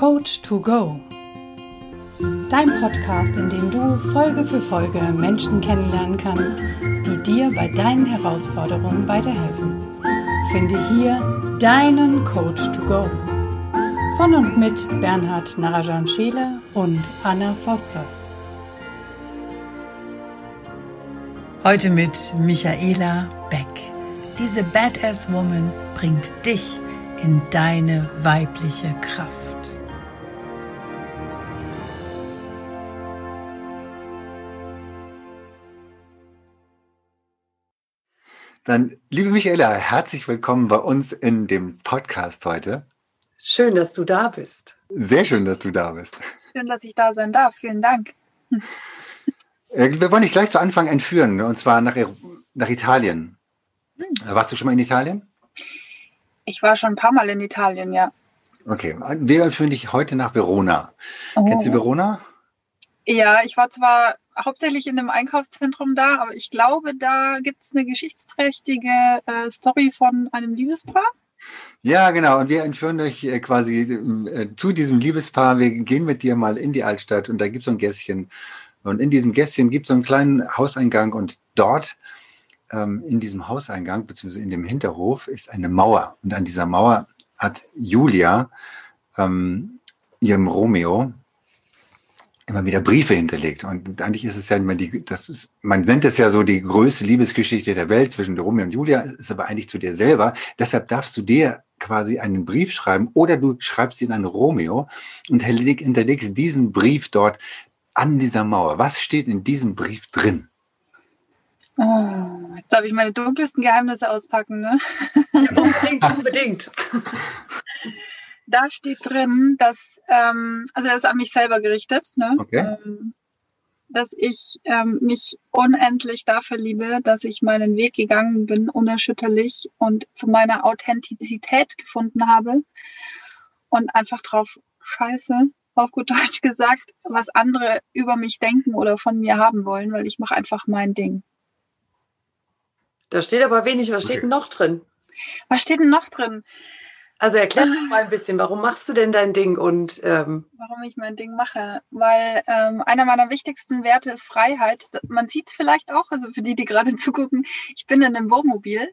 Coach to Go. Dein Podcast, in dem du Folge für Folge Menschen kennenlernen kannst, die dir bei deinen Herausforderungen weiterhelfen. Finde hier deinen Coach to Go. Von und mit Bernhard Narajan Scheele und Anna Fosters. Heute mit Michaela Beck. Diese Badass Woman bringt dich in deine weibliche Kraft. Dann, liebe Michaela, herzlich willkommen bei uns in dem Podcast heute. Schön, dass du da bist. Sehr schön, dass du da bist. Schön, dass ich da sein darf. Vielen Dank. Äh, wir wollen dich gleich zu Anfang entführen, und zwar nach, nach Italien. Hm. Warst du schon mal in Italien? Ich war schon ein paar Mal in Italien, ja. Okay, wir führen dich heute nach Verona. Oh. Kennst du Verona? Ja, ich war zwar hauptsächlich in einem Einkaufszentrum da, aber ich glaube, da gibt es eine geschichtsträchtige äh, Story von einem Liebespaar. Ja, genau. Und wir entführen euch äh, quasi äh, zu diesem Liebespaar. Wir gehen mit dir mal in die Altstadt und da gibt es so ein Gässchen. Und in diesem Gässchen gibt es so einen kleinen Hauseingang und dort ähm, in diesem Hauseingang, beziehungsweise in dem Hinterhof, ist eine Mauer. Und an dieser Mauer hat Julia ähm, ihrem Romeo immer wieder Briefe hinterlegt. Und eigentlich ist es ja immer die, das ist, man nennt es ja so die größte Liebesgeschichte der Welt zwischen Romeo und Julia, ist aber eigentlich zu dir selber. Deshalb darfst du dir quasi einen Brief schreiben oder du schreibst ihn an Romeo und hinterlegst diesen Brief dort an dieser Mauer. Was steht in diesem Brief drin? Oh, jetzt darf ich meine dunkelsten Geheimnisse auspacken, ne? unbedingt, unbedingt. da steht drin, dass, ähm, also er ist an mich selber gerichtet, ne? Okay. Ähm, dass ich ähm, mich unendlich dafür liebe, dass ich meinen Weg gegangen bin, unerschütterlich und zu meiner Authentizität gefunden habe und einfach drauf scheiße, auf gut Deutsch gesagt, was andere über mich denken oder von mir haben wollen, weil ich mache einfach mein Ding. Da steht aber wenig. Was steht denn noch drin? Was steht denn noch drin? Also erklär doch mal ein bisschen, warum machst du denn dein Ding und ähm warum ich mein Ding mache? Weil ähm, einer meiner wichtigsten Werte ist Freiheit. Man sieht es vielleicht auch, also für die, die gerade zugucken, ich bin in einem Wohnmobil.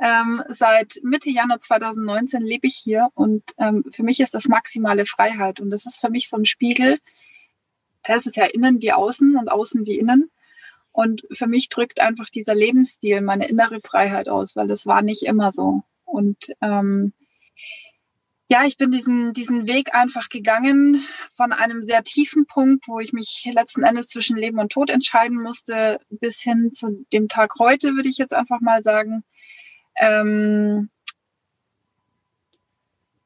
Ähm, seit Mitte Januar 2019 lebe ich hier und ähm, für mich ist das maximale Freiheit und das ist für mich so ein Spiegel. Da ist es ja innen wie außen und außen wie innen. Und für mich drückt einfach dieser Lebensstil meine innere Freiheit aus, weil das war nicht immer so. Und ähm, ja, ich bin diesen, diesen Weg einfach gegangen von einem sehr tiefen Punkt, wo ich mich letzten Endes zwischen Leben und Tod entscheiden musste, bis hin zu dem Tag heute, würde ich jetzt einfach mal sagen, ähm,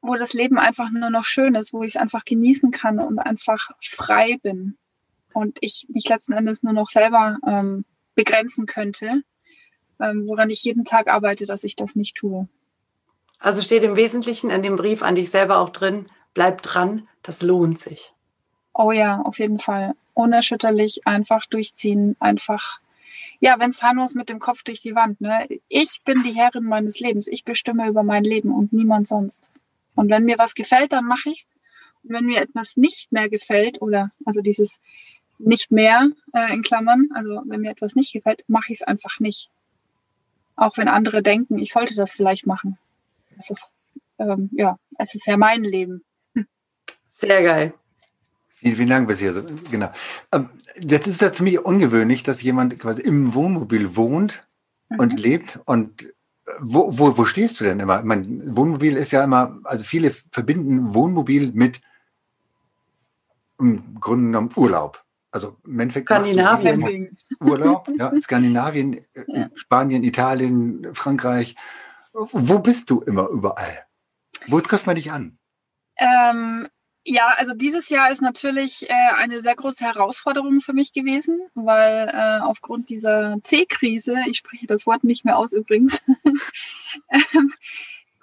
wo das Leben einfach nur noch schön ist, wo ich es einfach genießen kann und einfach frei bin und ich mich letzten Endes nur noch selber ähm, begrenzen könnte, ähm, woran ich jeden Tag arbeite, dass ich das nicht tue. Also steht im Wesentlichen in dem Brief an dich selber auch drin, bleib dran, das lohnt sich. Oh ja, auf jeden Fall. Unerschütterlich, einfach durchziehen, einfach, ja, wenn es muss, mit dem Kopf durch die Wand. Ne? Ich bin die Herrin meines Lebens. Ich bestimme über mein Leben und niemand sonst. Und wenn mir was gefällt, dann mache ich's. Und wenn mir etwas nicht mehr gefällt, oder also dieses nicht mehr äh, in Klammern. Also wenn mir etwas nicht gefällt, mache ich es einfach nicht. Auch wenn andere denken, ich sollte das vielleicht machen. Es ist, ähm, ja, es ist ja mein Leben. Sehr geil. Vielen, vielen Dank bisher. Genau. Ähm, jetzt ist es ja ziemlich ungewöhnlich, dass jemand quasi im Wohnmobil wohnt mhm. und lebt. Und äh, wo, wo, wo stehst du denn immer? Mein Wohnmobil ist ja immer, also viele verbinden Wohnmobil mit im Grunde genommen Urlaub. Also im Endeffekt Skandinavien. Urlaub, ja, Skandinavien, äh, ja. Spanien, Italien, Frankreich. Wo bist du immer überall? Wo trifft man dich an? Ähm, ja, also dieses Jahr ist natürlich äh, eine sehr große Herausforderung für mich gewesen, weil äh, aufgrund dieser C-Krise, ich spreche das Wort nicht mehr aus übrigens, ähm,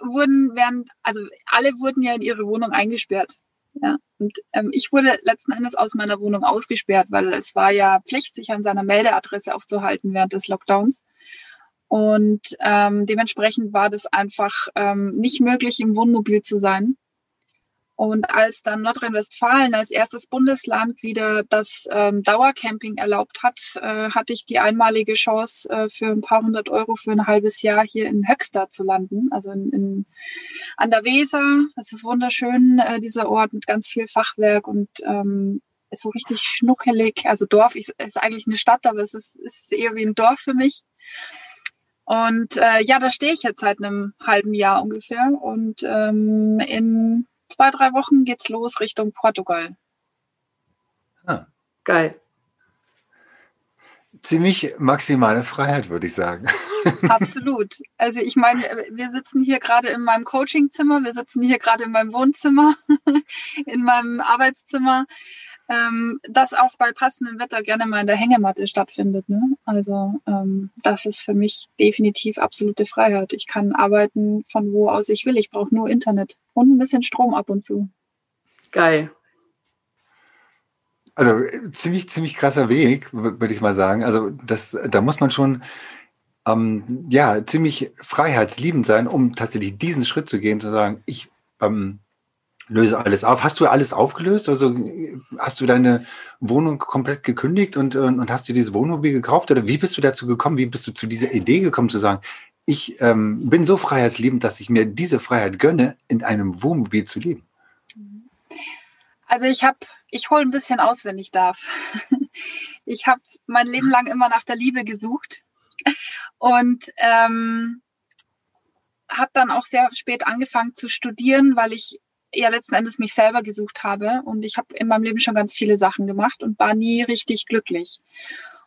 wurden während, also alle wurden ja in ihre Wohnung eingesperrt. Ja. Und ähm, ich wurde letzten Endes aus meiner Wohnung ausgesperrt, weil es war ja Pflicht, sich an seiner Meldeadresse aufzuhalten während des Lockdowns. Und ähm, dementsprechend war das einfach ähm, nicht möglich, im Wohnmobil zu sein. Und als dann Nordrhein-Westfalen als erstes Bundesland wieder das ähm, Dauercamping erlaubt hat, äh, hatte ich die einmalige Chance, äh, für ein paar hundert Euro für ein halbes Jahr hier in Höxter zu landen, also in, in, an der Weser. Das ist wunderschön, äh, dieser Ort mit ganz viel Fachwerk und ähm, ist so richtig schnuckelig. Also Dorf ist, ist eigentlich eine Stadt, aber es ist, ist eher wie ein Dorf für mich. Und äh, ja, da stehe ich jetzt seit einem halben Jahr ungefähr. Und ähm, in zwei, drei Wochen geht's los Richtung Portugal. Ah. Geil. Ziemlich maximale Freiheit, würde ich sagen. Absolut. Also ich meine, wir sitzen hier gerade in meinem Coachingzimmer, wir sitzen hier gerade in meinem Wohnzimmer, in meinem Arbeitszimmer ähm, das auch bei passendem Wetter gerne mal in der Hängematte stattfindet. Ne? Also ähm, das ist für mich definitiv absolute Freiheit. Ich kann arbeiten von wo aus ich will. Ich brauche nur Internet und ein bisschen Strom ab und zu. Geil. Also ziemlich, ziemlich krasser Weg, würde ich mal sagen. Also das, da muss man schon ähm, ja ziemlich freiheitsliebend sein, um tatsächlich diesen Schritt zu gehen, zu sagen, ich ähm, löse alles auf. Hast du alles aufgelöst? Also hast du deine Wohnung komplett gekündigt und, und hast dir dieses Wohnmobil gekauft? Oder wie bist du dazu gekommen? Wie bist du zu dieser Idee gekommen zu sagen, ich ähm, bin so freiheitsliebend, dass ich mir diese Freiheit gönne, in einem Wohnmobil zu leben? Also ich habe, ich hole ein bisschen aus, wenn ich darf. Ich habe mein Leben lang immer nach der Liebe gesucht und ähm, habe dann auch sehr spät angefangen zu studieren, weil ich ja letzten Endes mich selber gesucht habe. Und ich habe in meinem Leben schon ganz viele Sachen gemacht und war nie richtig glücklich.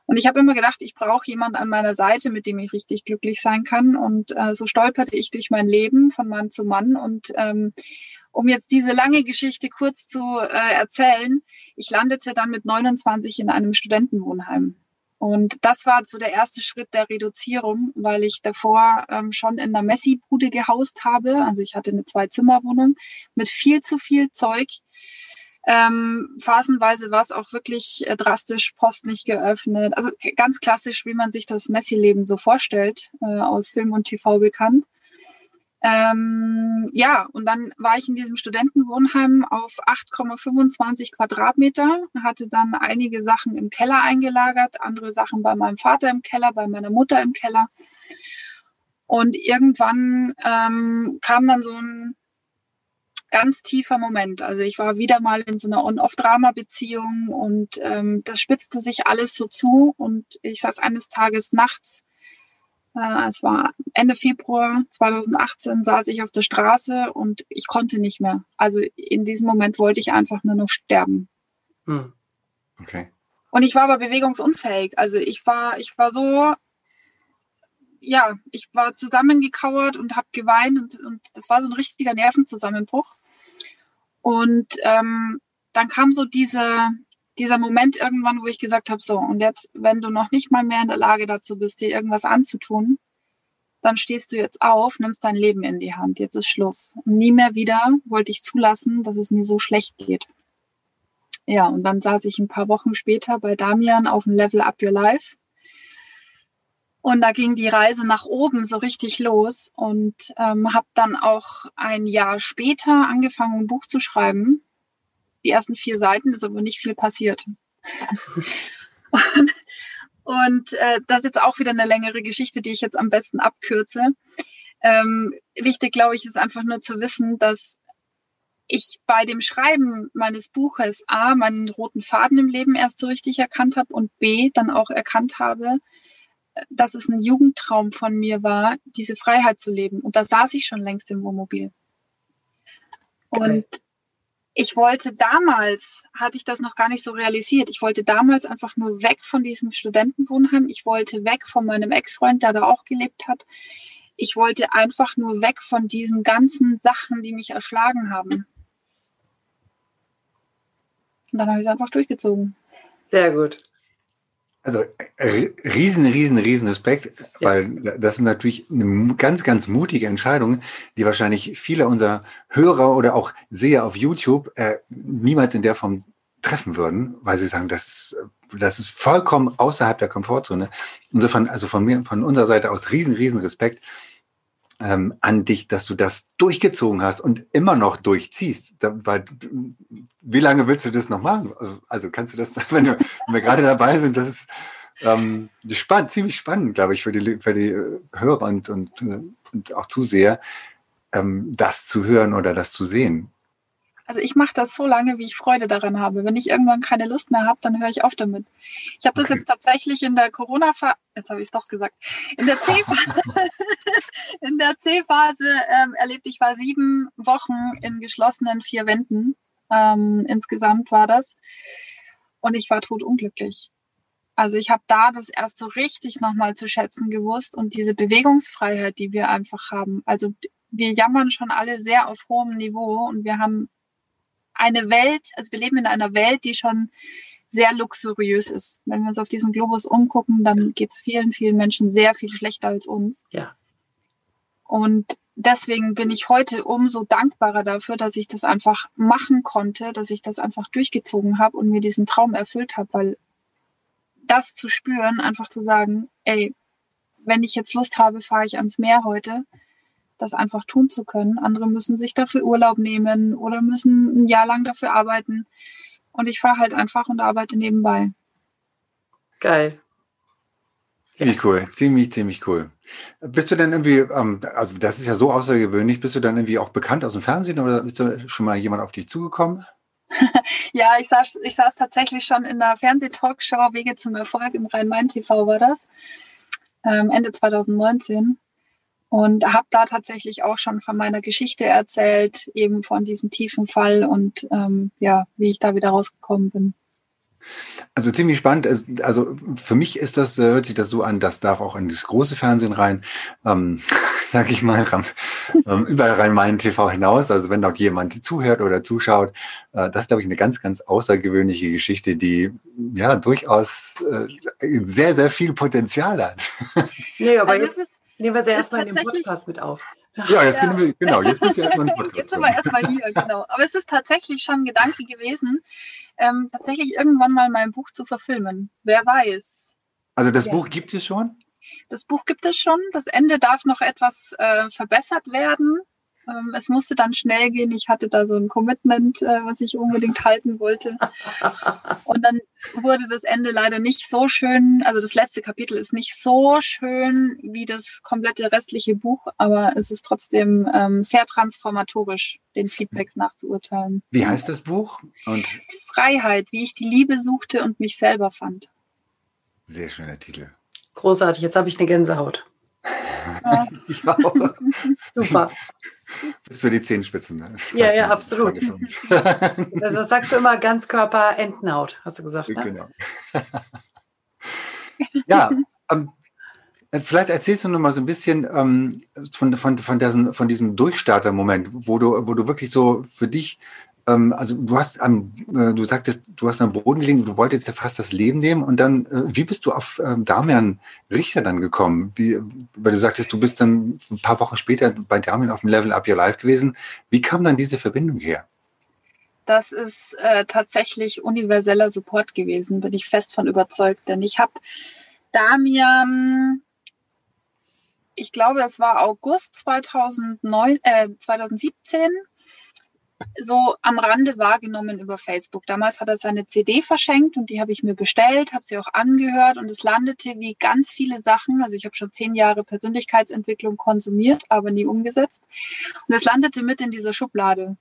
Und ich habe immer gedacht, ich brauche jemand an meiner Seite, mit dem ich richtig glücklich sein kann. Und äh, so stolperte ich durch mein Leben von Mann zu Mann. Und ähm, um jetzt diese lange Geschichte kurz zu äh, erzählen, ich landete dann mit 29 in einem Studentenwohnheim. Und das war so der erste Schritt der Reduzierung, weil ich davor ähm, schon in einer Messi-Bude gehaust habe. Also ich hatte eine Zwei-Zimmer-Wohnung mit viel zu viel Zeug. Ähm, phasenweise war es auch wirklich äh, drastisch, Post nicht geöffnet. Also ganz klassisch, wie man sich das Messi-Leben so vorstellt, äh, aus Film und TV bekannt. Ähm, ja, und dann war ich in diesem Studentenwohnheim auf 8,25 Quadratmeter, hatte dann einige Sachen im Keller eingelagert, andere Sachen bei meinem Vater im Keller, bei meiner Mutter im Keller. Und irgendwann ähm, kam dann so ein ganz tiefer Moment. Also ich war wieder mal in so einer On-Off-Drama-Beziehung und ähm, das spitzte sich alles so zu und ich saß eines Tages nachts äh, es war Ende Februar 2018, saß ich auf der Straße und ich konnte nicht mehr. Also in diesem Moment wollte ich einfach nur noch sterben. Hm. Okay. Und ich war aber bewegungsunfähig. Also ich war, ich war so, ja, ich war zusammengekauert und habe geweint und, und das war so ein richtiger Nervenzusammenbruch. Und ähm, dann kam so diese, dieser Moment irgendwann, wo ich gesagt habe, so, und jetzt, wenn du noch nicht mal mehr in der Lage dazu bist, dir irgendwas anzutun, dann stehst du jetzt auf, nimmst dein Leben in die Hand. Jetzt ist Schluss. Und nie mehr wieder wollte ich zulassen, dass es mir so schlecht geht. Ja, und dann saß ich ein paar Wochen später bei Damian auf dem Level Up Your Life. Und da ging die Reise nach oben so richtig los und ähm, habe dann auch ein Jahr später angefangen, ein Buch zu schreiben die ersten vier Seiten, ist aber nicht viel passiert. und, und äh, das ist jetzt auch wieder eine längere Geschichte, die ich jetzt am besten abkürze. Ähm, wichtig, glaube ich, ist einfach nur zu wissen, dass ich bei dem Schreiben meines Buches A, meinen roten Faden im Leben erst so richtig erkannt habe und B, dann auch erkannt habe, dass es ein Jugendtraum von mir war, diese Freiheit zu leben. Und da saß ich schon längst im Wohnmobil. Und ich wollte damals, hatte ich das noch gar nicht so realisiert, ich wollte damals einfach nur weg von diesem Studentenwohnheim. Ich wollte weg von meinem Ex-Freund, der da auch gelebt hat. Ich wollte einfach nur weg von diesen ganzen Sachen, die mich erschlagen haben. Und dann habe ich es einfach durchgezogen. Sehr gut. Also riesen, riesen, riesen Respekt, weil das ist natürlich eine ganz, ganz mutige Entscheidung, die wahrscheinlich viele unserer Hörer oder auch Seher auf YouTube äh, niemals in der Form treffen würden, weil sie sagen, das ist, das ist vollkommen außerhalb der Komfortzone. Insofern, also von mir, von unserer Seite aus riesen, riesen Respekt. Ähm, an dich, dass du das durchgezogen hast und immer noch durchziehst. Da, weil, wie lange willst du das noch machen? Also, also kannst du das, wenn, du, wenn wir gerade dabei sind, das ist ähm, spannend, ziemlich spannend, glaube ich, für die, für die äh, Hörer und, und, äh, und auch Zuseher, ähm, das zu hören oder das zu sehen. Also ich mache das so lange, wie ich Freude daran habe. Wenn ich irgendwann keine Lust mehr habe, dann höre ich auf damit. Ich habe das okay. jetzt tatsächlich in der Corona-Phase, jetzt habe ich es doch gesagt, in der C-Phase, in der C-Phase ähm, erlebt. Ich war sieben Wochen in geschlossenen vier Wänden. Ähm, insgesamt war das. Und ich war totunglücklich. Also ich habe da das erst so richtig nochmal zu schätzen gewusst und diese Bewegungsfreiheit, die wir einfach haben. Also wir jammern schon alle sehr auf hohem Niveau und wir haben eine Welt, also wir leben in einer Welt, die schon sehr luxuriös ist. Wenn wir uns auf diesen Globus umgucken, dann geht es vielen, vielen Menschen sehr viel schlechter als uns. Ja. Und deswegen bin ich heute umso dankbarer dafür, dass ich das einfach machen konnte, dass ich das einfach durchgezogen habe und mir diesen Traum erfüllt habe, weil das zu spüren, einfach zu sagen, ey, wenn ich jetzt Lust habe, fahre ich ans Meer heute das einfach tun zu können. Andere müssen sich dafür Urlaub nehmen oder müssen ein Jahr lang dafür arbeiten. Und ich fahre halt einfach und arbeite nebenbei. Geil. Ziemlich cool, ziemlich, ziemlich cool. Bist du denn irgendwie, ähm, also das ist ja so außergewöhnlich, bist du dann irgendwie auch bekannt aus dem Fernsehen oder ist schon mal jemand auf dich zugekommen? ja, ich saß, ich saß tatsächlich schon in der Fernsehtalkshow Wege zum Erfolg im Rhein-Main-TV war das, ähm, Ende 2019 und habe da tatsächlich auch schon von meiner Geschichte erzählt, eben von diesem tiefen Fall und ähm, ja, wie ich da wieder rausgekommen bin. Also ziemlich spannend. Also für mich ist das, äh, hört sich das so an, dass da auch in das große Fernsehen rein, ähm, sag ich mal, ähm, überall rein meinen TV hinaus. Also wenn dort jemand zuhört oder zuschaut, äh, das ist, glaube ich, eine ganz, ganz außergewöhnliche Geschichte, die ja durchaus äh, sehr, sehr viel Potenzial hat. Nee, aber also jetzt, Nehmen wir sie erstmal in den Podcast mit auf. Ja, jetzt ja. Wir, genau, jetzt sind wir erstmal Podcast. Jetzt sind wir erstmal hier, genau. Aber es ist tatsächlich schon ein Gedanke gewesen, ähm, tatsächlich irgendwann mal mein Buch zu verfilmen. Wer weiß. Also das ja. Buch gibt es schon? Das Buch gibt es schon. Das Ende darf noch etwas äh, verbessert werden. Ähm, es musste dann schnell gehen. Ich hatte da so ein Commitment, äh, was ich unbedingt halten wollte. Und dann wurde das Ende leider nicht so schön. Also das letzte Kapitel ist nicht so schön wie das komplette restliche Buch, aber es ist trotzdem ähm, sehr transformatorisch, den Feedbacks nachzuurteilen. Wie heißt das Buch? Und Freiheit, wie ich die Liebe suchte und mich selber fand. Sehr schöner Titel. Großartig, jetzt habe ich eine Gänsehaut. Ja. Super. Bis zu die Zehenspitzen. Ne? Ja, ja, absolut. also sagst du immer Ganzkörper, Entenhaut, hast du gesagt. Ne? Genau. ja, ähm, vielleicht erzählst du noch mal so ein bisschen ähm, von, von, von, diesem, von diesem Durchstarter-Moment, wo du, wo du wirklich so für dich ähm, also du hast am, äh, du sagtest, du hast am Boden gelegen, du wolltest ja fast das Leben nehmen und dann, äh, wie bist du auf ähm, Damian Richter dann gekommen? Wie, weil du sagtest, du bist dann ein paar Wochen später bei Damian auf dem Level Up Your Life gewesen. Wie kam dann diese Verbindung her? Das ist äh, tatsächlich universeller Support gewesen, bin ich fest von überzeugt. Denn ich habe Damian, ich glaube, es war August 2009, äh, 2017, so am Rande wahrgenommen über Facebook. Damals hat er seine CD verschenkt und die habe ich mir bestellt, habe sie auch angehört und es landete wie ganz viele Sachen. Also ich habe schon zehn Jahre Persönlichkeitsentwicklung konsumiert, aber nie umgesetzt. Und es landete mit in dieser Schublade.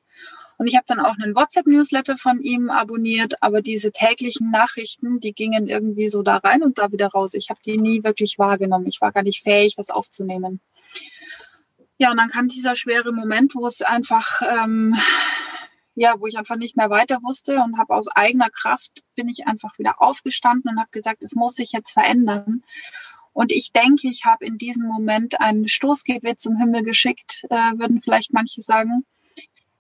Und ich habe dann auch einen WhatsApp-Newsletter von ihm abonniert, aber diese täglichen Nachrichten, die gingen irgendwie so da rein und da wieder raus. Ich habe die nie wirklich wahrgenommen. Ich war gar nicht fähig, das aufzunehmen. Ja, und dann kam dieser schwere Moment, wo es einfach, ähm, ja, wo ich einfach nicht mehr weiter wusste und habe aus eigener Kraft bin ich einfach wieder aufgestanden und habe gesagt, es muss sich jetzt verändern. Und ich denke, ich habe in diesem Moment ein Stoßgebet zum Himmel geschickt, äh, würden vielleicht manche sagen,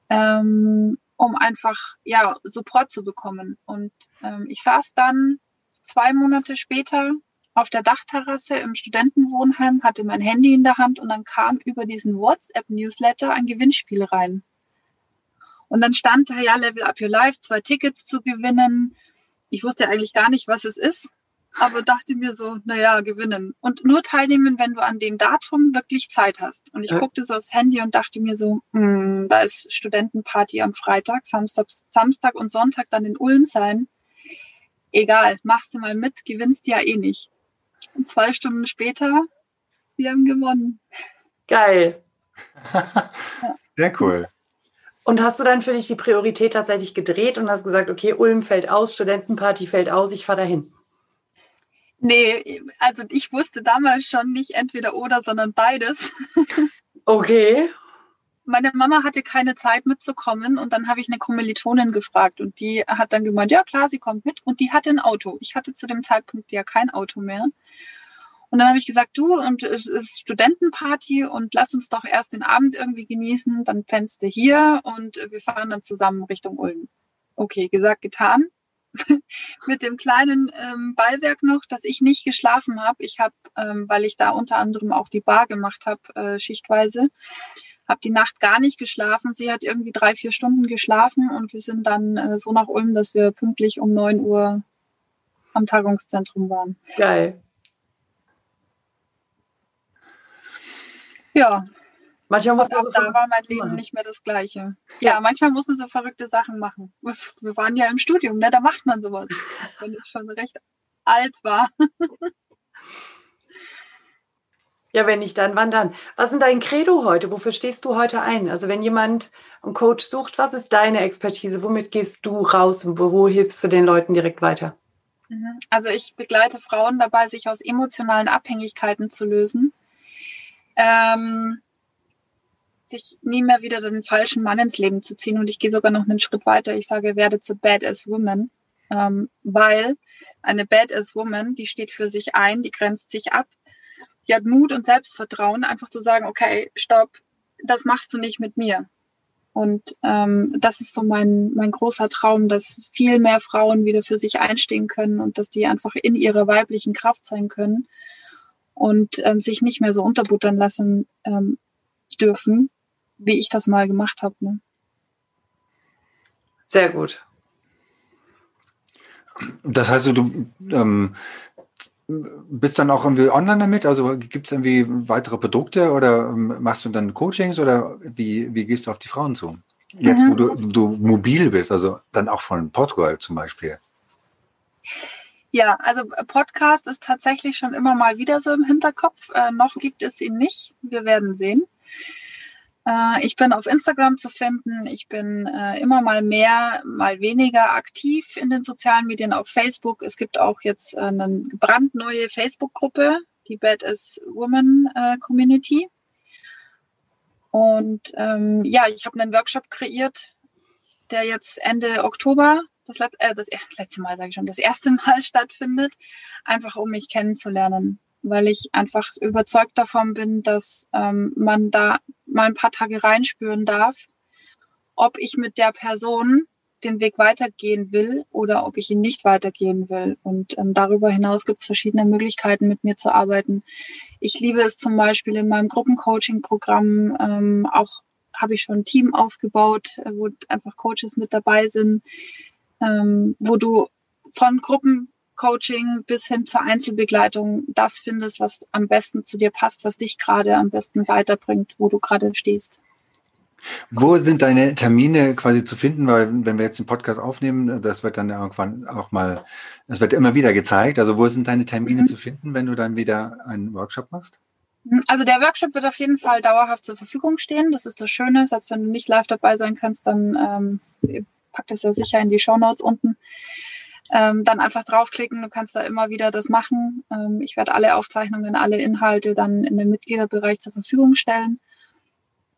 ähm, um einfach ja Support zu bekommen. Und ähm, ich saß dann zwei Monate später auf der Dachterrasse im Studentenwohnheim, hatte mein Handy in der Hand und dann kam über diesen WhatsApp-Newsletter ein Gewinnspiel rein. Und dann stand da, ja, Level Up Your Life, zwei Tickets zu gewinnen. Ich wusste eigentlich gar nicht, was es ist. aber dachte mir so, naja, gewinnen. Und nur teilnehmen, wenn du an dem Datum wirklich Zeit hast. Und ich Ja. guckte so aufs Handy und dachte mir so, hm, da ist Studentenparty am Freitag, Samstag, Samstag und Sonntag dann in Ulm sein. Egal, machst du mal mit, gewinnst ja eh nicht. Und zwei Stunden später, wir haben gewonnen. Geil. Sehr cool. Und hast du dann für dich die Priorität tatsächlich gedreht und hast gesagt, okay, Ulm fällt aus, Studentenparty fällt aus, ich fahre dahin? Nee, also ich wusste damals schon nicht entweder oder, sondern beides. Okay. Meine Mama hatte keine Zeit mitzukommen und dann habe ich eine Kommilitonin gefragt und die hat dann gemeint, ja klar, sie kommt mit und die hatte ein Auto. Ich hatte zu dem Zeitpunkt ja kein Auto mehr. Und dann habe ich gesagt, du, und es ist Studentenparty und lass uns doch erst den Abend irgendwie genießen, dann pennst du hier und wir fahren dann zusammen Richtung Ulm. Okay, gesagt, getan. Mit dem kleinen ähm, Beiwerk noch, dass ich nicht geschlafen habe. Ich habe, ähm, weil ich da unter anderem auch die Bar gemacht habe, äh, schichtweise, habe die Nacht gar nicht geschlafen. Sie hat irgendwie drei, vier Stunden geschlafen und wir sind dann äh, so nach Ulm, dass wir pünktlich um 9 Uhr am Tagungszentrum waren. Geil. Ja, Manchmal muss man so da war mein Leben machen. nicht mehr das Gleiche. Ja, manchmal muss man so verrückte Sachen machen. Wir waren ja im Studium, ne? da macht man sowas. Wenn ich schon recht alt war. Ja, wenn nicht, dann wann dann? Was ist dein Credo heute? Wofür stehst du heute ein? Also wenn jemand einen Coach sucht, was ist deine Expertise? Womit gehst du raus und wo, hilfst du den Leuten direkt weiter? Mhm. Also ich begleite Frauen dabei, sich aus emotionalen Abhängigkeiten zu lösen. Ähm, sich nie mehr wieder den falschen Mann ins Leben zu ziehen. Und ich gehe sogar noch einen Schritt weiter. Ich sage, werde zu Badass Woman. Ähm, weil eine Badass Woman, die steht für sich ein, die grenzt sich ab, die hat Mut und Selbstvertrauen, einfach zu sagen, okay, stopp, das machst du nicht mit mir. Und ähm, das ist so mein, mein großer Traum, dass viel mehr Frauen wieder für sich einstehen können und dass die einfach in ihrer weiblichen Kraft sein können und ähm, sich nicht mehr so unterbuttern lassen ähm, dürfen, wie ich das mal gemacht habe. Ne? Sehr gut. Das heißt, du ähm, bist dann auch irgendwie online damit? Also gibt es irgendwie weitere Produkte oder ähm, machst du dann Coachings oder wie, wie gehst du auf die Frauen zu? Jetzt, Mhm. wo du, du mobil bist, also dann auch von Portugal zum Beispiel. Ja, also Podcast ist tatsächlich schon immer mal wieder so im Hinterkopf. Äh, noch gibt es ihn nicht. Wir werden sehen. Äh, ich bin auf Instagram zu finden. Ich bin äh, immer mal mehr, mal weniger aktiv in den sozialen Medien, auf Facebook. Es gibt auch jetzt eine brandneue Facebook-Gruppe, die Badass Woman äh, Community. Und ähm, ja, ich habe einen Workshop kreiert, der jetzt Ende Oktober, das, äh, das letzte Mal sage ich schon, das erste Mal stattfindet, einfach um mich kennenzulernen, weil ich einfach überzeugt davon bin, dass ähm, man da mal ein paar Tage reinspüren darf, ob ich mit der Person den Weg weitergehen will oder ob ich ihn nicht weitergehen will. Und ähm, darüber hinaus gibt es verschiedene Möglichkeiten, mit mir zu arbeiten. Ich liebe es zum Beispiel in meinem Gruppencoaching-Programm ähm, auch habe ich schon ein Team aufgebaut, äh, wo einfach Coaches mit dabei sind, ähm, wo du von Gruppencoaching bis hin zur Einzelbegleitung das findest, was am besten zu dir passt, was dich gerade am besten weiterbringt, wo du gerade stehst. Wo sind deine Termine quasi zu finden? Weil wenn wir jetzt den Podcast aufnehmen, das wird dann irgendwann auch mal, es wird immer wieder gezeigt. Also wo sind deine Termine Mhm. zu finden, wenn du dann wieder einen Workshop machst? Also der Workshop wird auf jeden Fall dauerhaft zur Verfügung stehen. Das ist das Schöne. Selbst wenn du nicht live dabei sein kannst, dann ähm, packt es ja sicher in die Show Notes unten. Ähm, dann einfach draufklicken. Du kannst da immer wieder das machen. Ähm, ich werde alle Aufzeichnungen, alle Inhalte dann in dem Mitgliederbereich zur Verfügung stellen.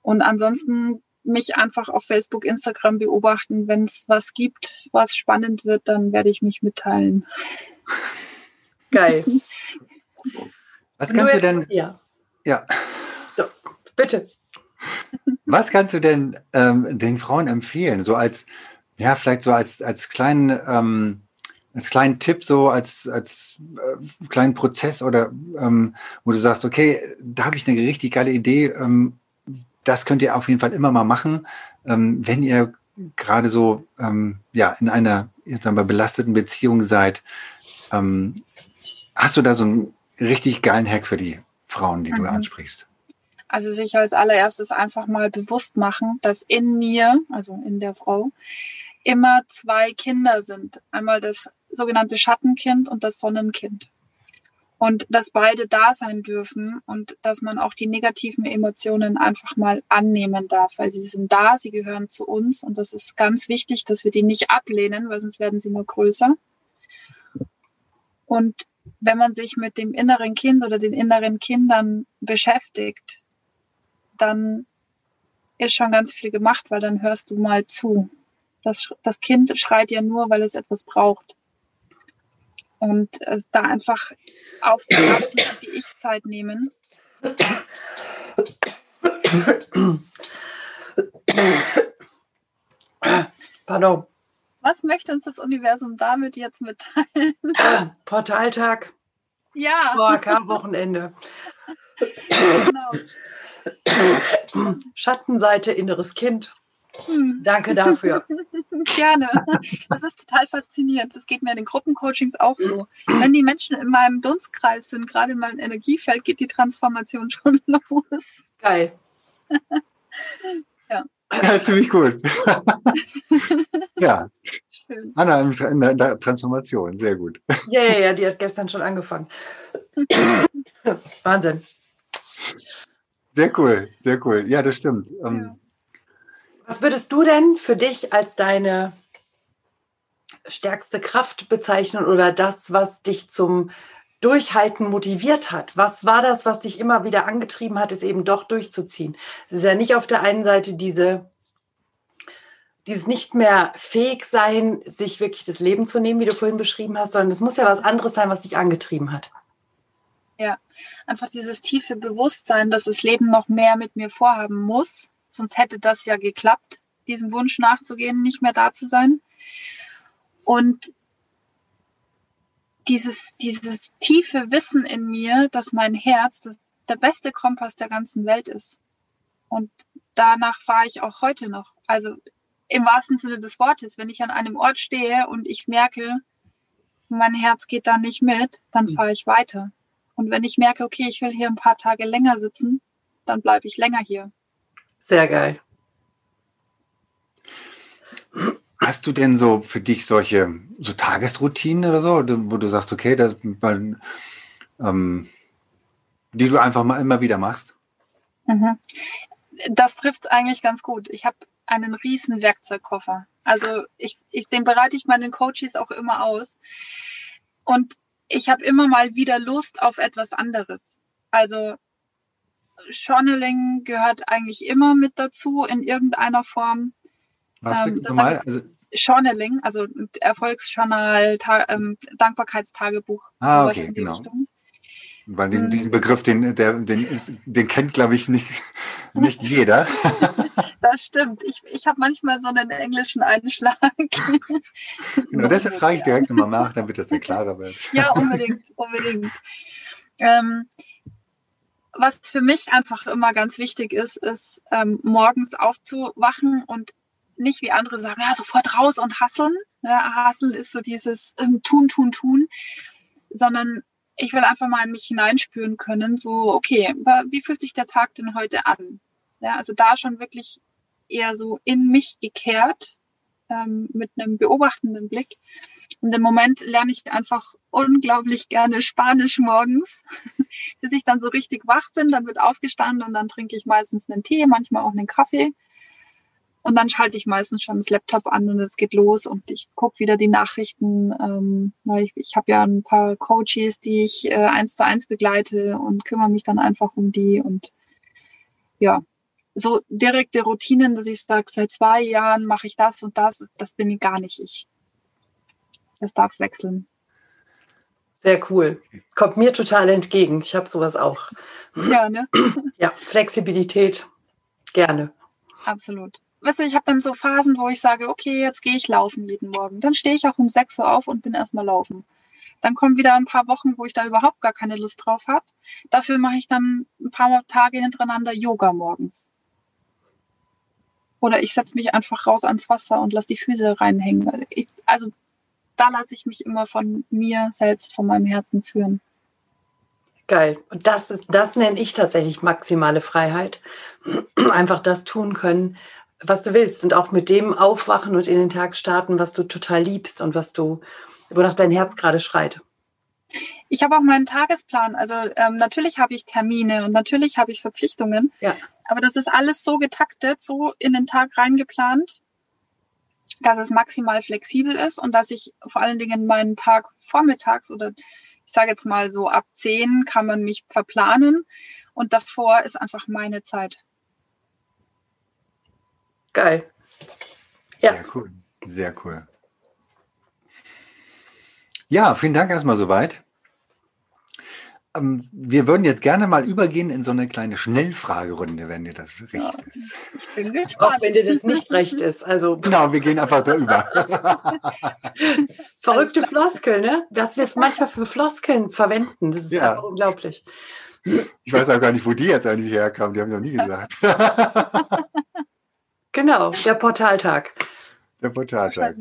Und ansonsten mich einfach auf Facebook, Instagram beobachten. Wenn es was gibt, was spannend wird, dann werde ich mich mitteilen. Geil. Was kannst du denn, Ja, ja, bitte. was kannst du denn ähm, den Frauen empfehlen? So als, ja, vielleicht so als, als kleinen, ähm, als kleinen Tipp, so als, als äh, kleinen Prozess oder ähm, wo du sagst, okay, da habe ich eine richtig geile Idee, ähm, das könnt ihr auf jeden Fall immer mal machen, ähm, wenn ihr gerade so ähm, ja in einer sag mal, belasteten Beziehung seid. Ähm, hast du da so einen richtig geilen Hack für die Frauen, die mhm. du ansprichst? Also sich als allererstes einfach mal bewusst machen, dass in mir, also in der Frau, immer zwei Kinder sind. Einmal das sogenannte Schattenkind und das Sonnenkind. Und dass beide da sein dürfen und dass man auch die negativen Emotionen einfach mal annehmen darf, weil sie sind da, sie gehören zu uns und das ist ganz wichtig, dass wir die nicht ablehnen, weil sonst werden sie nur größer. Und wenn man sich mit dem inneren Kind oder den inneren Kindern beschäftigt, dann ist schon ganz viel gemacht, weil dann hörst du mal zu. Das, das Kind schreit ja nur, weil es etwas braucht. Und äh, da einfach auf sich achten und die Ich-Zeit nehmen. Pardon. Was möchte uns das Universum damit jetzt mitteilen? Portaltag. Ja. VHK-Wochenende. genau. Schattenseite, inneres Kind. Hm. Danke dafür. Gerne. Das ist total faszinierend. Das geht mir in den Gruppencoachings auch so. Wenn die Menschen in meinem Dunstkreis sind, gerade in meinem Energiefeld, geht die Transformation schon los. Geil. ja. ja. Ziemlich gut. ja. Schön. Anna in der Transformation, sehr gut. Ja, ja, ja, die hat gestern schon angefangen. Wahnsinn. Sehr cool, sehr cool. Ja, das stimmt. Ähm, ja. Was würdest du denn für dich als deine stärkste Kraft bezeichnen oder das, was dich zum Durchhalten motiviert hat? Was war das, was dich immer wieder angetrieben hat, es eben doch durchzuziehen? Es ist ja nicht auf der einen Seite diese, dieses nicht mehr fähig sein, sich wirklich das Leben zu nehmen, wie du vorhin beschrieben hast, sondern es muss ja was anderes sein, was dich angetrieben hat. Ja, einfach dieses tiefe Bewusstsein, dass das Leben noch mehr mit mir vorhaben muss. Sonst hätte das ja geklappt, diesem Wunsch nachzugehen, nicht mehr da zu sein. Und dieses, dieses tiefe Wissen in mir, dass mein Herz das, der beste Kompass der ganzen Welt ist. Und danach fahre ich auch heute noch. Also im wahrsten Sinne des Wortes, wenn ich an einem Ort stehe und ich merke, mein Herz geht da nicht mit, dann hm. fahre ich weiter. Und wenn ich merke, okay, ich will hier ein paar Tage länger sitzen, dann bleibe ich länger hier. Sehr geil. Hast du denn so für dich solche so Tagesroutinen oder so, wo du sagst, okay, das, ähm, die du einfach mal immer wieder machst? Mhm. Das trifft es eigentlich ganz gut. Ich habe einen riesen Werkzeugkoffer. Also ich, ich, den bereite ich meinen Coaches auch immer aus. Und ich habe immer mal wieder Lust auf etwas anderes. Also Journaling gehört eigentlich immer mit dazu in irgendeiner Form. Was ähm, normal? Also Journaling, also Erfolgsjournal, Ta ähm, Dankbarkeitstagebuch. Ah, okay, genau. Richtung. Weil diesen, diesen Begriff, den, der, den, den kennt, glaube ich, nicht, nicht jeder. das stimmt. Ich, ich habe manchmal so einen englischen Einschlag. genau, deshalb frage ich direkt nochmal nach, damit das dann klarer wird. ja, unbedingt, unbedingt. Ähm, was für mich einfach immer ganz wichtig ist, ist ähm, morgens aufzuwachen und nicht wie andere sagen, ja, sofort raus und hasseln. Ja, hasseln ist so dieses ähm, Tun, Tun, Tun, sondern ich will einfach mal in mich hineinspüren können, so, okay, wie fühlt sich der Tag denn heute an? Ja, also da schon wirklich eher so in mich gekehrt, ähm, mit einem beobachtenden Blick. Und im Moment lerne ich einfach unglaublich gerne Spanisch morgens, bis ich dann so richtig wach bin, dann wird aufgestanden und dann trinke ich meistens einen Tee, manchmal auch einen Kaffee. Und dann schalte ich meistens schon das Laptop an und es geht los und ich gucke wieder die Nachrichten. Ähm, ich ich habe ja ein paar Coaches, die ich äh, eins zu eins begleite und kümmere mich dann einfach um die. Und ja, so direkte Routinen, dass ich sage, seit zwei Jahren mache ich das und das, das bin ich gar nicht ich. Das darf wechseln. Sehr cool. Kommt mir total entgegen. Ich habe sowas auch. Ja, ne? Ja, Flexibilität. Gerne. Absolut weißt du, ich habe dann so Phasen, wo ich sage, okay, jetzt gehe ich laufen jeden Morgen. Dann stehe ich auch um 6 Uhr auf und bin erstmal laufen. Dann kommen wieder ein paar Wochen, wo ich da überhaupt gar keine Lust drauf habe. Dafür mache ich dann ein paar Tage hintereinander Yoga morgens. Oder ich setze mich einfach raus ans Wasser und lasse die Füße reinhängen. Ich, also da lasse ich mich immer von mir selbst, von meinem Herzen führen. Geil. Und das ist, das nenne ich tatsächlich maximale Freiheit. Einfach das tun können, was du willst und auch mit dem aufwachen und in den Tag starten, was du total liebst und was du, wonach dein Herz gerade schreit. Ich habe auch meinen Tagesplan. Also ähm, natürlich habe ich Termine und natürlich habe ich Verpflichtungen. Ja. Aber das ist alles so getaktet, so in den Tag reingeplant, dass es maximal flexibel ist und dass ich vor allen Dingen meinen Tag vormittags oder ich sage jetzt mal so ab 10 kann man mich verplanen und davor ist einfach meine Zeit. Geil. Ja. Sehr cool. Sehr cool. Ja, vielen Dank erstmal soweit. Ähm, wir würden jetzt gerne mal übergehen in so eine kleine Schnellfragerunde, wenn dir das recht Ja. ist. Ich bin gespannt. Auch wenn dir das nicht recht ist. Also Genau, wir gehen einfach da über. verrückte Floskeln, ne? Was wir manchmal für Floskeln verwenden. Das ist Ja. einfach unglaublich. Ich weiß auch gar nicht, wo die jetzt eigentlich herkamen. Die haben es noch nie gesagt. Genau, der Portaltag. Der Portaltag.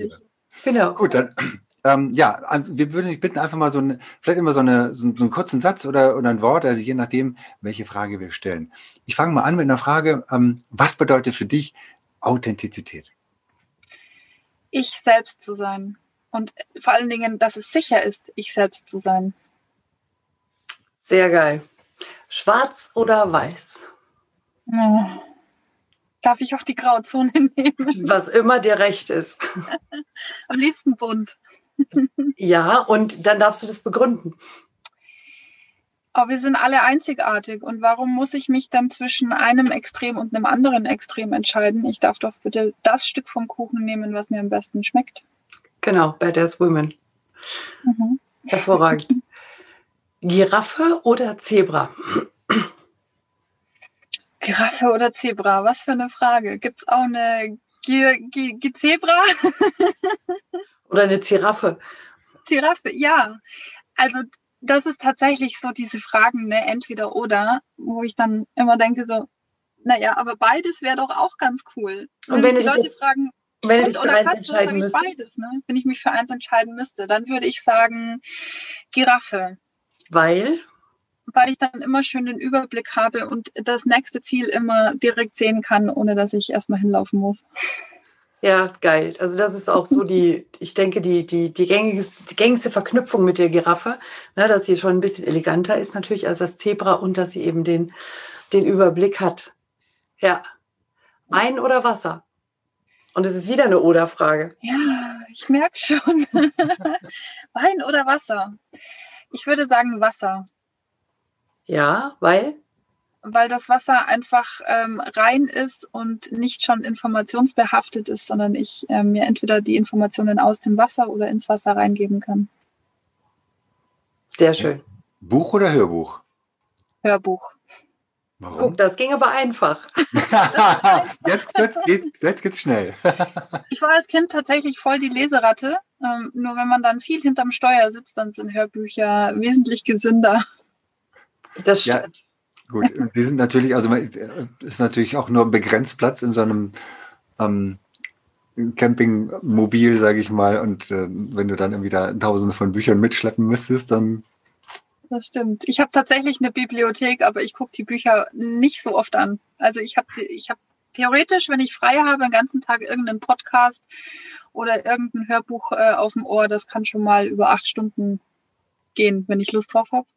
Genau. Gut, dann ähm, ja, wir würden dich bitten, einfach mal so eine, vielleicht immer so, eine, so, einen kurzen Satz oder, oder ein Wort, also je nachdem, welche Frage wir stellen. Ich fange mal an mit einer Frage, ähm, was bedeutet für dich Authentizität? Ich selbst zu sein. Und vor allen Dingen, dass es sicher ist, ich selbst zu sein. Sehr geil. Schwarz oder weiß? Oh. Darf ich auch die Grauzone nehmen? Was immer dir recht ist. Am liebsten bunt. Ja, und dann darfst du das begründen. Aber wir sind alle einzigartig. Und warum muss ich mich dann zwischen einem Extrem und einem anderen Extrem entscheiden? Ich darf doch bitte das Stück vom Kuchen nehmen, was mir am besten schmeckt. Genau, Badass Women. Mhm. Hervorragend. Giraffe oder Zebra? Giraffe oder Zebra? Was für eine Frage. Gibt es auch eine Gi Zebra? Oder eine Giraffe? Giraffe, ja. Also das ist tatsächlich so diese Fragen, ne, entweder oder, wo ich dann immer denke so, naja, aber beides wäre doch auch ganz cool. Und wenn du die Leute jetzt- fragen, Wenn für oder Katze, entscheiden ich beides, ne? Wenn ich mich für eins entscheiden müsste, dann würde ich sagen Giraffe, Weil? weil ich dann immer schön den Überblick habe und das nächste Ziel immer direkt sehen kann, ohne dass ich erstmal hinlaufen muss. Ja, geil. Also das ist auch so die, ich denke, die, die, die, gängiges, die gängigste Verknüpfung mit der Giraffe, ne, dass sie schon ein bisschen eleganter ist natürlich als das Zebra und dass sie eben den, den Überblick hat. Ja. Wein oder Wasser? Und es ist wieder eine Oder-Frage. Ja, ich merke schon. Wein oder Wasser? Ich würde sagen Wasser. Ja, weil? Weil das Wasser einfach ähm, rein ist und nicht schon informationsbehaftet ist, sondern ich ähm, mir entweder die Informationen aus dem Wasser oder ins Wasser reingeben kann. Sehr schön. Buch oder Hörbuch? Hörbuch. Warum? Guck, das ging aber einfach. jetzt, jetzt, geht's, jetzt geht's schnell. Ich war als Kind tatsächlich voll die Leseratte. Ähm, nur wenn man dann viel hinterm Steuer sitzt, dann sind Hörbücher wesentlich gesünder. Das Ja. Gut, die sind natürlich, also man- ist natürlich auch nur begrenzt Platz in so einem ähm, Campingmobil, sage ich mal. Und äh, wenn du dann irgendwie da tausende von Büchern mitschleppen müsstest, dann Das stimmt. Ich habe tatsächlich eine Bibliothek, aber ich gucke die Bücher nicht so oft an. Also ich habe ich hab theoretisch, wenn ich frei habe, den ganzen Tag irgendeinen Podcast oder irgendein Hörbuch äh, auf dem Ohr, das kann schon mal über acht Stunden gehen, wenn ich Lust drauf habe.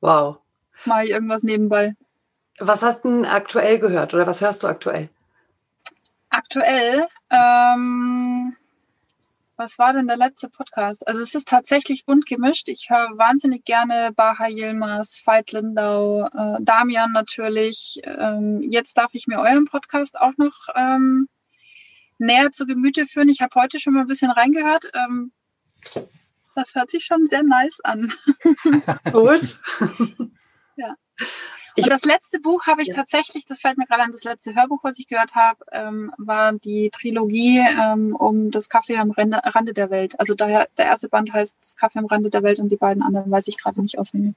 Wow. Mache ich irgendwas nebenbei. Was hast du denn aktuell gehört oder was hörst du aktuell? Aktuell, ähm, was war denn der letzte Podcast? Also es ist tatsächlich bunt gemischt. Ich höre wahnsinnig gerne Baha Yilmaz, Veit Lindau, äh, Damian natürlich. Ähm, jetzt darf ich mir euren Podcast auch noch ähm, näher zu Gemüte führen. Ich habe heute schon mal ein bisschen reingehört. Ähm, das hört sich schon sehr nice an. Gut. Ja. Ich- Und das letzte Buch habe ich Ja. tatsächlich, das fällt mir gerade an, das letzte Hörbuch, was ich gehört habe, ähm, war die Trilogie ähm, um das Kaffee am Rande, Rande der Welt. Also daher, der erste Band heißt Das Kaffee am Rande der Welt und die beiden anderen weiß ich gerade nicht auswendig.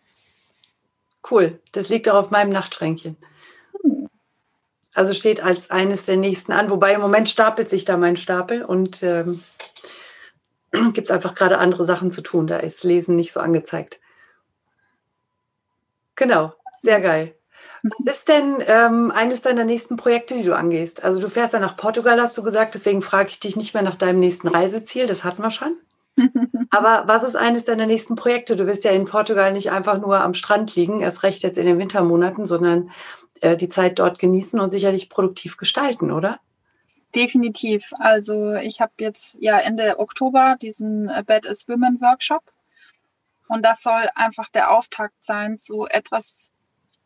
Cool. Das liegt auch auf meinem Nachtschränkchen. Hm. Also steht als eines der nächsten an. Wobei im Moment stapelt sich da mein Stapel und ähm, gibt es einfach gerade andere Sachen zu tun. Da ist Lesen nicht so angezeigt. Genau, sehr geil. Was ist denn ähm, eines deiner nächsten Projekte, die du angehst? Also du fährst ja nach Portugal, hast du gesagt, deswegen frage ich dich nicht mehr nach deinem nächsten Reiseziel, das hatten wir schon. Aber was ist eines deiner nächsten Projekte? Du wirst ja in Portugal nicht einfach nur am Strand liegen, erst recht jetzt in den Wintermonaten, sondern äh, die Zeit dort genießen und sicherlich produktiv gestalten, oder? Definitiv. Also ich habe jetzt ja Ende Oktober diesen äh, Bed as Women Workshop und das soll einfach der Auftakt sein zu etwas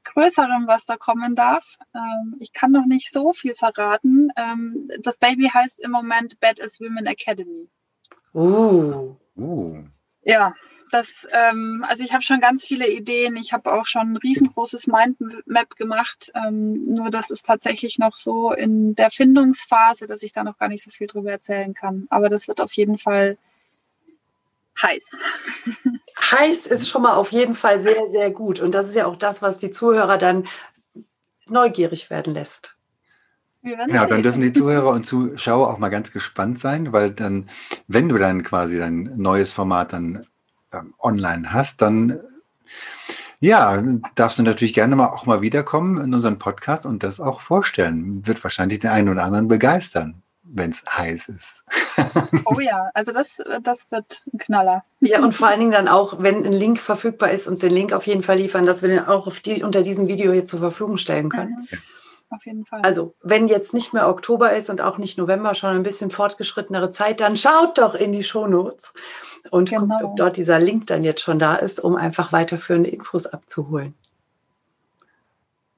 Größerem, was da kommen darf. Ähm, ich kann noch nicht so viel verraten. Ähm, das Baby heißt im Moment Bed as Women Academy. Uh. Uh. Ja, das, ähm, also ich habe schon ganz viele Ideen. Ich habe auch schon ein riesengroßes Mindmap gemacht. Ähm, nur das ist tatsächlich noch so in der Findungsphase, dass ich da noch gar nicht so viel drüber erzählen kann. Aber das wird auf jeden Fall heiß. Heiß ist schon mal auf jeden Fall sehr, sehr gut. Und das ist ja auch das, was die Zuhörer dann neugierig werden lässt. Ja, dann dürfen die Zuhörer und Zuschauer auch mal ganz gespannt sein, weil dann, wenn du dann quasi dein neues Format dann ähm, online hast, dann ja, darfst du natürlich gerne mal auch mal wiederkommen in unseren Podcast und das auch vorstellen. Wird wahrscheinlich den einen oder anderen begeistern, wenn es heiß ist. oh ja, also das, das wird ein Knaller. Ja, und vor allen Dingen dann auch, wenn ein Link verfügbar ist, uns den Link auf jeden Fall liefern, dass wir den auch die, unter diesem Video hier zur Verfügung stellen können. Mhm auf jeden Fall. Also, wenn jetzt nicht mehr Oktober ist und auch nicht November, schon ein bisschen fortgeschrittenere Zeit, dann schaut doch in die Shownotes und genau. guckt, ob dort dieser Link dann jetzt schon da ist, um einfach weiterführende Infos abzuholen.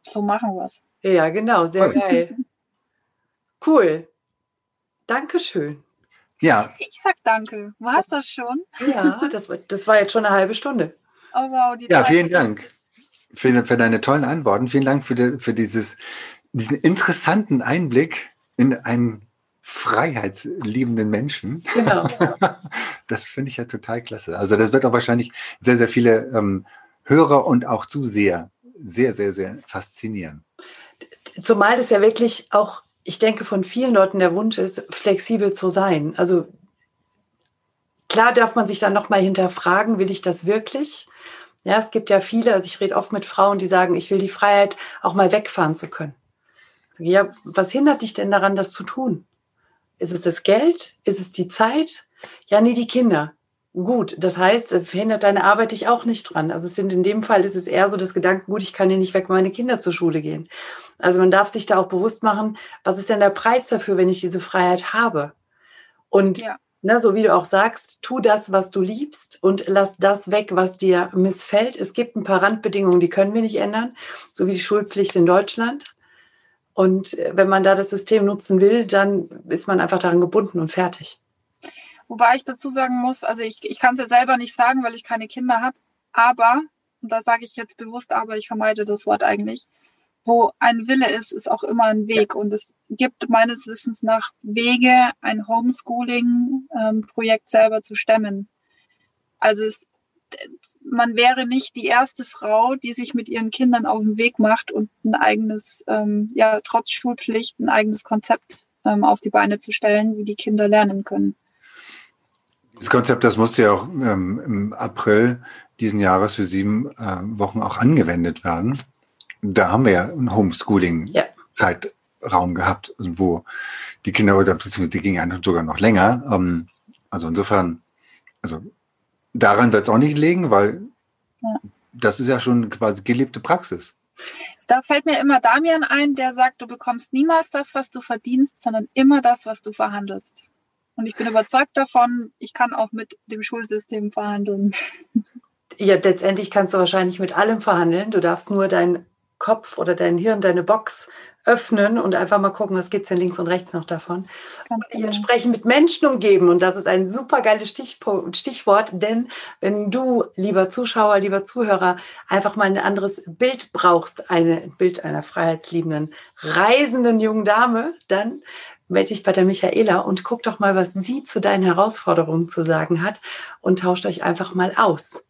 So machen wir es. Ja, genau, sehr geil. Cool. Dankeschön. Ja. Ich sag danke. War es das schon? Ja, das, das war jetzt schon eine halbe Stunde. Oh wow, ja, vielen Dank für, für deine tollen Antworten. Vielen Dank für, die, für dieses diesen interessanten Einblick in einen freiheitsliebenden Menschen. Genau. Das finde ich ja total klasse. Also das wird auch wahrscheinlich sehr, sehr viele ähm, Hörer und auch Zuseher sehr, sehr, sehr faszinieren. Zumal das ja wirklich auch, ich denke, von vielen Leuten der Wunsch ist, flexibel zu sein. Also klar darf man sich dann nochmal hinterfragen, will ich das wirklich? Ja, es gibt ja viele, also ich rede oft mit Frauen, die sagen, ich will die Freiheit, auch mal wegfahren zu können. Ja, was hindert dich denn daran, das zu tun? Ist es das Geld? Ist es die Zeit? Ja, nee, die Kinder. Gut, das heißt, verhindert deine Arbeit dich auch nicht dran. Also es sind in dem Fall ist es eher so das Gedanken, gut, ich kann hier nicht weg, meine Kinder zur Schule gehen. Also man darf sich da auch bewusst machen, was ist denn der Preis dafür, wenn ich diese Freiheit habe? Und ja. ne, so wie du auch sagst, tu das, was du liebst und lass das weg, was dir missfällt. Es gibt ein paar Randbedingungen, die können wir nicht ändern, so wie die Schulpflicht in Deutschland. Und äh, wenn man da das System nutzen will, dann ist man einfach daran gebunden und fertig. Wobei ich dazu sagen muss, also ich, ich kann es ja selber nicht sagen, weil ich keine Kinder habe, aber, und da sage ich jetzt bewusst, aber ich vermeide das Wort eigentlich, wo ein Wille ist, ist auch immer ein Weg. Und es gibt meines Wissens nach Wege, ein Homeschooling-Projekt ähm, selber zu stemmen. Also es man wäre nicht die erste Frau, die sich mit ihren Kindern auf den Weg macht und ein eigenes, ähm, ja, trotz Schulpflicht, ein eigenes Konzept ähm, auf die Beine zu stellen, wie die Kinder lernen können. Das Konzept, das musste ja auch ähm, im April diesen Jahres für sieben äh, Wochen auch angewendet werden. Da haben wir ja einen Homeschooling-Zeitraum ja. gehabt, wo die Kinder, oder beziehungsweise die gingen sogar noch länger. Ähm, also insofern, also daran wird es auch nicht liegen, weil ja. das ist ja schon quasi gelebte Praxis. Da fällt mir immer Damian ein, der sagt, du bekommst niemals das, was du verdienst, sondern immer das, was du verhandelst. Und ich bin überzeugt davon, ich kann auch mit dem Schulsystem verhandeln. Ja, letztendlich kannst du wahrscheinlich mit allem verhandeln. Du darfst nur deinen Kopf oder dein Hirn, deine Box öffnen und einfach mal gucken, was gibt es denn links und rechts noch davon. Ganz genau. Entsprechend mit Menschen umgeben. Und das ist ein super geiles Stichwort, denn wenn du, lieber Zuschauer, lieber Zuhörer, einfach mal ein anderes Bild brauchst, ein Bild einer freiheitsliebenden, reisenden jungen Dame, dann melde dich bei der Michaela und guck doch mal, was sie zu deinen Herausforderungen zu sagen hat und tauscht euch einfach mal aus.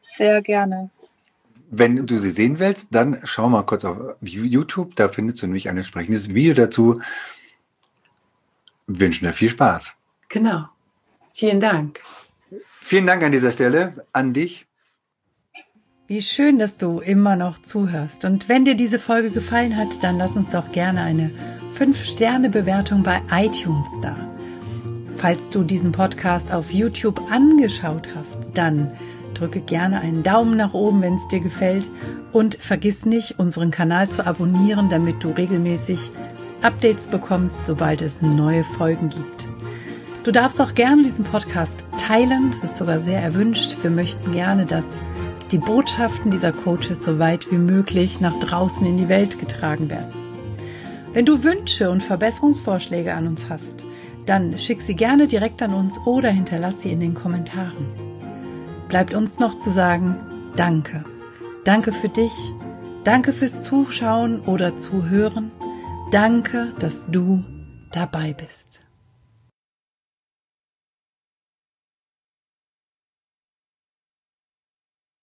Sehr gerne. Wenn du sie sehen willst, dann schau mal kurz auf YouTube, da findest du nämlich ein entsprechendes Video dazu. wünschen dir viel Spaß. Genau. Vielen Dank. Vielen Dank an dieser Stelle an dich. Wie schön, dass du immer noch zuhörst. Und wenn dir diese Folge gefallen hat, dann lass uns doch gerne eine 5-Sterne-Bewertung bei iTunes da. Falls du diesen Podcast auf YouTube angeschaut hast, dann drücke gerne einen Daumen nach oben, wenn es dir gefällt. Und vergiss nicht, unseren Kanal zu abonnieren, damit du regelmäßig Updates bekommst, sobald es neue Folgen gibt. Du darfst auch gerne diesen Podcast teilen. Das ist sogar sehr erwünscht. Wir möchten gerne, dass die Botschaften dieser Coaches so weit wie möglich nach draußen in die Welt getragen werden. Wenn du Wünsche und Verbesserungsvorschläge an uns hast, dann schick sie gerne direkt an uns oder hinterlass sie in den Kommentaren. Bleibt uns noch zu sagen, danke. Danke für dich. Danke fürs Zuschauen oder Zuhören. Danke, dass du dabei bist.